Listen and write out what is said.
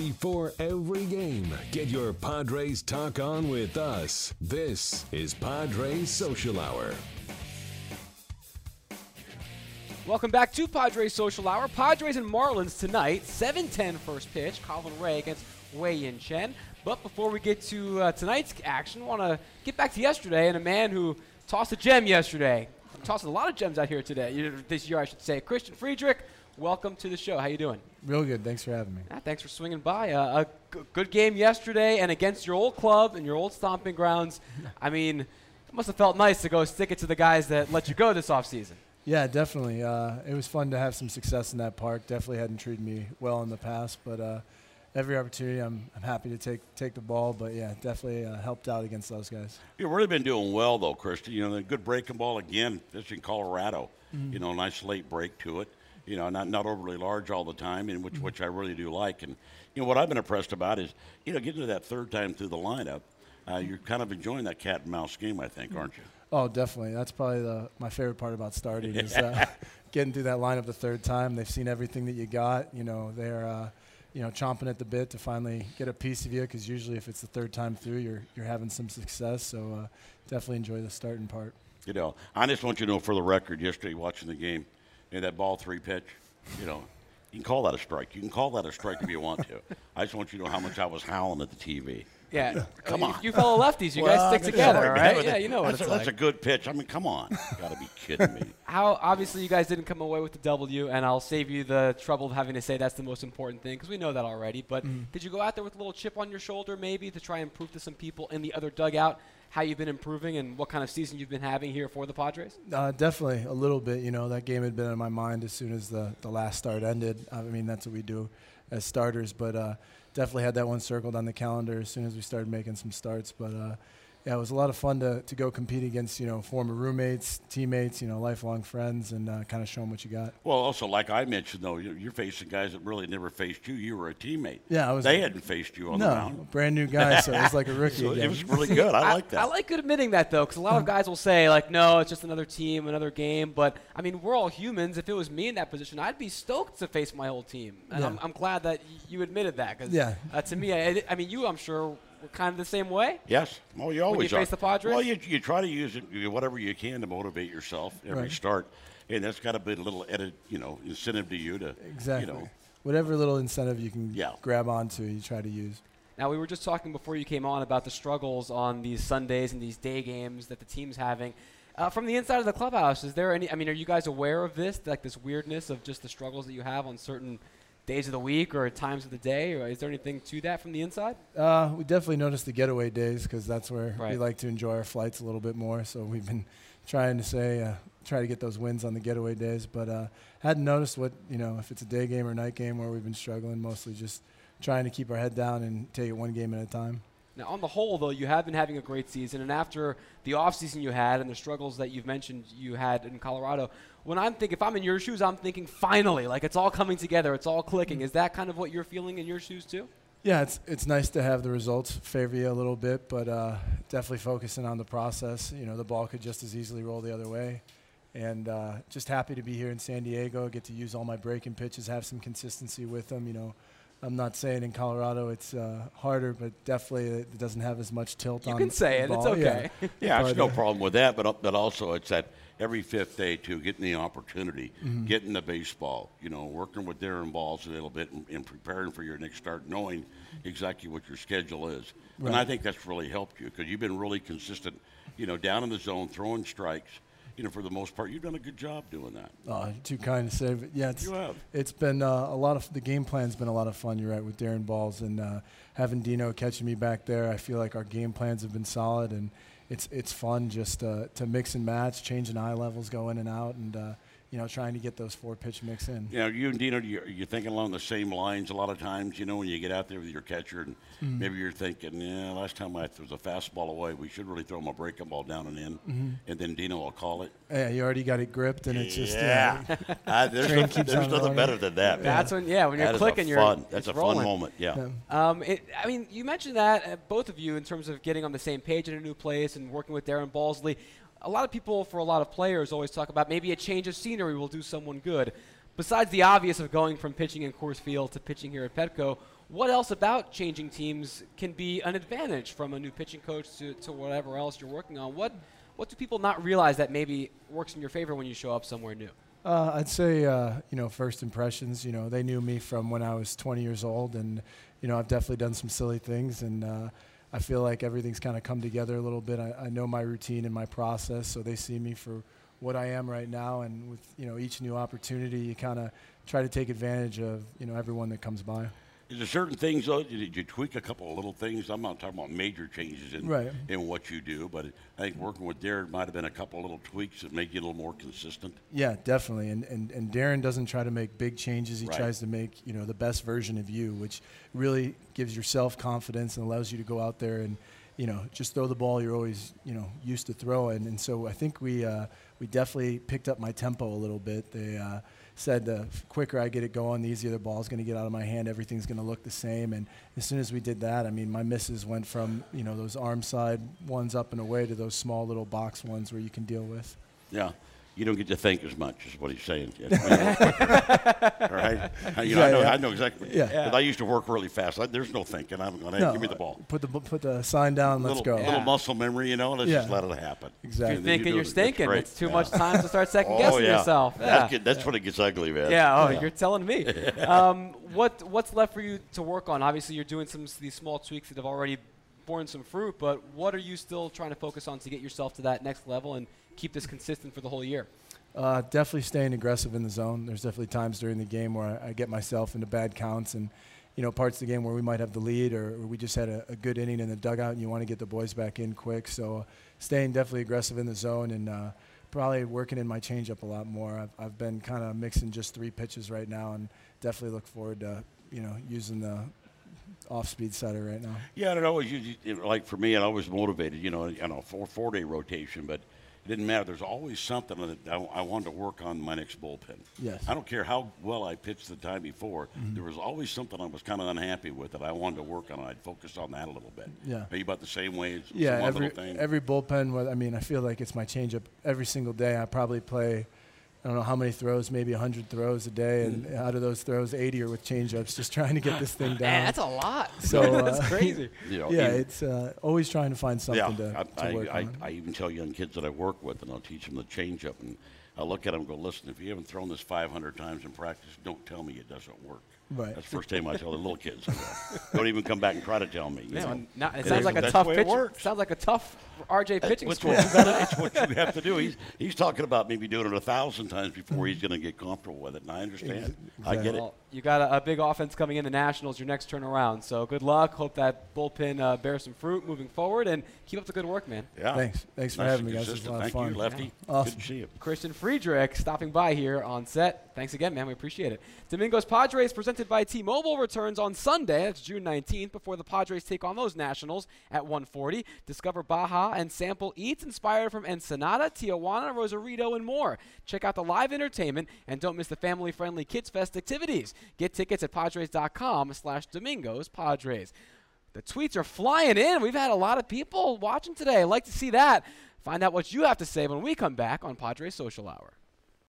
Before every game, get your Padres talk on with us. This is Padres Social Hour. Welcome back to Padres Social Hour. Padres and Marlins tonight, 7-10 first pitch. Colin Rea against Wei Yin Chen. But before we get to uh, tonight's action, want to get back to yesterday and a man who tossed a gem yesterday. Tossed a lot of gems out here today, this year I should say. Christian Friedrich, welcome to the show. How you doing? Real good. Thanks for having me. Ah, thanks for swinging by. Uh, a g- good game yesterday and against your old club and your old stomping grounds. I mean, it must have felt nice to go stick it to the guys that let you go this offseason. Yeah, definitely. Uh, it was fun to have some success in that park. Definitely hadn't treated me well in the past, but uh, every opportunity, I'm, I'm happy to take take the ball. But yeah, definitely uh, helped out against those guys. You've really been doing well though, Christian. You know, the good breaking ball again. This in Colorado. Mm-hmm. You know, nice late break to it. You know, not not overly large all the time, and which Mm-hmm. which I really do like. And you know what I've been impressed about is you know getting to that third time through the lineup. Uh, you're kind of enjoying that cat and mouse game, I think, aren't you? Oh, definitely. That's probably the, my favorite part about starting is uh, getting through that lineup the third time. They've seen everything that you got. You know, they're uh, you know chomping at the bit to finally get a piece of you because usually if it's the third time through, you're you're having some success. So uh, definitely enjoy the starting part. You know, I just want you to know for the record, yesterday watching the game, and that ball three pitch, you know, you can call that a strike. You can call that a strike if you want to. I just want you to know how much I was howling at the TV. Yeah. Come oh, you, on. You fellow lefties, you guys stick together, sorry, all man, right? but Yeah, you know what that's it's a, like. That's a good pitch. I mean, come on. You got to be kidding me. How obviously you guys didn't come away with the W, and I'll save you the trouble of having to say that's the most important thing because we know that already. But mm. did you go out there with a little chip on your shoulder, maybe, to try and prove to some people in the other dugout how you've been improving and what kind of season you've been having here for the Padres? Uh, definitely a little bit. You know, that game had been in my mind as soon as the, the last start ended. I mean, that's what we do as starters, but uh, definitely had that one circled on the calendar as soon as we started making some starts. But uh, yeah, it was a lot of fun to, to go compete against, you know, former roommates, teammates, you know, lifelong friends, and uh, kind of show them what you got. Well, also, like I mentioned, though, you're you're facing guys that really never faced you. You were a teammate. Yeah, I was- They hadn't faced you on the No, mound. brand new guy, so it was like a rookie So again. it was really good. I like that. I like admitting that though, because a lot of guys will say like, "No, it's just another team, another game." But I mean, we're all humans. If it was me in that position, I'd be stoked to face my whole team, and Yeah. I'm, I'm glad that you admitted that. Because Yeah. uh, to me, I, I mean, you, I'm sure, were kind of the same way. Yes. Well, you always you are. face the Padres? Well, you, you try to use it you- whatever you can to motivate yourself every Right. start, and that's got to be a little edit, you know, incentive to you to exactly. You know, Whatever little incentive you can Yeah. grab onto, you try to use. Now, we were just talking before you came on about the struggles on these Sundays and these day games that the team's having. Uh, from the inside of the clubhouse, is there any? I mean, are you guys aware of this, like this weirdness of just the struggles that you have on certain days of the week or times of the day? Or is there anything to that from the inside? Uh, we definitely noticed the getaway days because that's where we like to enjoy our flights a little bit more. So we've been trying to say, uh, try to get those wins on the getaway days, but uh, hadn't noticed what you know if it's a day game or night game where we've been struggling. Mostly just trying to keep our head down and take it one game at a time. Now, on the whole, though, you have been having a great season, and after the offseason you had and the struggles that you've mentioned you had in Colorado, when I'm thinking, if I'm in your shoes, I'm thinking finally, like it's all coming together, it's all clicking. Is that kind of what you're feeling in your shoes too? Yeah, it's it's nice to have the results favor you a little bit, but uh, definitely focusing on the process. You know, the ball could just as easily roll the other way, and uh, just happy to be here in San Diego. Get to use all my breaking pitches, have some consistency with them. You know, I'm not saying in Colorado it's uh, harder, but definitely it doesn't have as much tilt on it. You on. can say the it, it's okay. Yeah, Yeah, there's no uh, problem with that, but but also it's that every fifth day too, getting the opportunity, Mm-hmm. getting the baseball, you know, working with Darren Balsley a little bit and, and preparing for your next start, knowing exactly what your schedule is. And I think that's really helped you because you've been really consistent, you know, down in the zone, throwing strikes. You know, for the most part, you've done a good job doing that. Oh, you're too kind to say, but yeah, it's, You have. it's been uh, a lot of the game plan's been a lot of fun. You're right with Darren Balsley and uh, having Dino catching me back there. I feel like our game plans have been solid, and it's it's fun just uh, to mix and match, changing eye levels, go in and out, and uh, you know trying to get those four pitch mix in. You know, you and Dino, you're, you're thinking along the same lines a lot of times. You know, when you get out there with your catcher, and Mm-hmm. maybe you're thinking, yeah, last time I was a fastball away, we should really throw him a breaking ball down and in, Mm-hmm. and then Dino will call it. Yeah, you already got it gripped, and it's just yeah. yeah. Uh, there's no- there's nothing rolling. better than that. man. That's when, yeah, when you're That is a clicking, you're fun. That's it's a fun rolling. moment. Yeah. Um, it, I mean, you mentioned that uh, both of you in terms of getting on the same page in a new place and working with Darren Balsley. A lot of people, for a lot of players, always talk about maybe a change of scenery will do someone good. besides the obvious of going from pitching in Coors Field to pitching here at Petco, what else about changing teams can be an advantage from a new pitching coach to, to whatever else you're working on? What what do people not realize that maybe works in your favor when you show up somewhere new? Uh, I'd say, uh, you know, first impressions. You know, they knew me from when I was 20 years old, and you know, I've definitely done some silly things, and uh, I feel like everything's kind of come together a little bit. I, I know my routine and my process, so they see me for what I am right now, and with you know each new opportunity, you kind of try to take advantage of you know everyone that comes by. Is there certain things though? Did you tweak a couple of little things? I'm not talking about major changes in Right. in what you do, but I think working with Darren might have been a couple of little tweaks that make you a little more consistent. Yeah, definitely. And, and and Darren doesn't try to make big changes. He Right. tries to make you know the best version of you, which really gives yourself confidence and allows you to go out there and you know just throw the ball you're always you know used to throwing. And so I think we uh, we definitely picked up my tempo a little bit. They uh, said the quicker I get it going, the easier the ball's going to get out of my hand. Everything's going to look the same. And as soon as we did that, I mean, my misses went from you know those arm side ones up and away to those small little box ones where you can deal with. Yeah. You don't get to think as much, is what he's saying. All right? You know, I, know, yeah. I know exactly. Yeah. 'Cause I used to work really fast. I, there's no thinking. I'm going to give me the ball. Put the put the sign down. Let's little, go. little muscle memory, you know, let's just let it happen. Exactly. If If you're you're thinking, you're it. That's stinking. great. It's too Yeah. much time to start second Oh, guessing yeah. yourself. That's, Yeah. good. that's when it gets ugly, man. Yeah, oh, Yeah. you're telling me. um, what what's left for you to work on? Obviously, you're doing some these small tweaks that have already borne some fruit, but what are you still trying to focus on to get yourself to that next level and keep this consistent for the whole year? Uh, definitely staying aggressive in the zone. There's definitely times during the game where I, I get myself into bad counts and, you know, parts of the game where we might have the lead or, we just had a, a good inning in the dugout and you want to get the boys back in quick. So uh, staying definitely aggressive in the zone and uh, probably working in my changeup a lot more. I've, I've been kind of mixing just three pitches right now and definitely look forward to, you know, using the off-speed setter right now. Yeah, and it always, like for me, it always motivated, you know, you know, four four day rotation, but it didn't matter. There's always something that I, I wanted to work on my next bullpen. Yes. I don't care how well I pitched the time before. Mm-hmm. There was always something I was kind of unhappy with that I wanted to work on. I'd focus on that a little bit. Yeah. Are you about the same way? Yeah, some every thing? every bullpen. I mean, I feel like it's my changeup every single day. I probably play. I don't know how many throws, maybe 100 throws a day, and Mm. out of those throws, 80 are with changeups, just trying to get this thing down. Man, that's a lot. So, that's uh, crazy. You know, yeah, even- it's uh, always trying to find something yeah, to, I, to work I, on. I even tell young kids that I work with, and I'll teach them the changeup, and I look at them and go, listen, if you haven't thrown this 500 times in practice, don't tell me it doesn't work. Right. That's the first time I tell the little kids. don't even come back and try to tell me. you know. Man, now, it It sounds is- like a tough the it pitch. Sounds like a tough RJ pitching It's school. what, you gotta, it's what you have to do. He's, he's talking about maybe doing it a thousand times before he's going to get comfortable with it, and I understand. I get it. Well, you got a, a big offense coming in the Nationals your next turn around. So good luck. Hope that bullpen uh, bears some fruit moving forward, and keep up the good work, man. Yeah. Thanks. Thanks for having me, guys. It was a consistent. lot of fun. you, Lefty. Yeah. Awesome. Good to see you. Christian Friedrich stopping by here on set. Thanks again, man. We appreciate it. Domingos Padres presented by T-Mobile returns on Sunday. That's June 19th before the Padres take on those Nationals at 1:40. Discover Baja and sample eats inspired from Ensenada, Tijuana, Rosarito, and more. Check out the live entertainment and don't miss the family-friendly Kids Fest activities. Get tickets at padres.com/slash Domingos Padres. The tweets are flying in. We've had a lot of people watching today. I'd like to see that. Find out what you have to say when we come back on Padres Social Hour.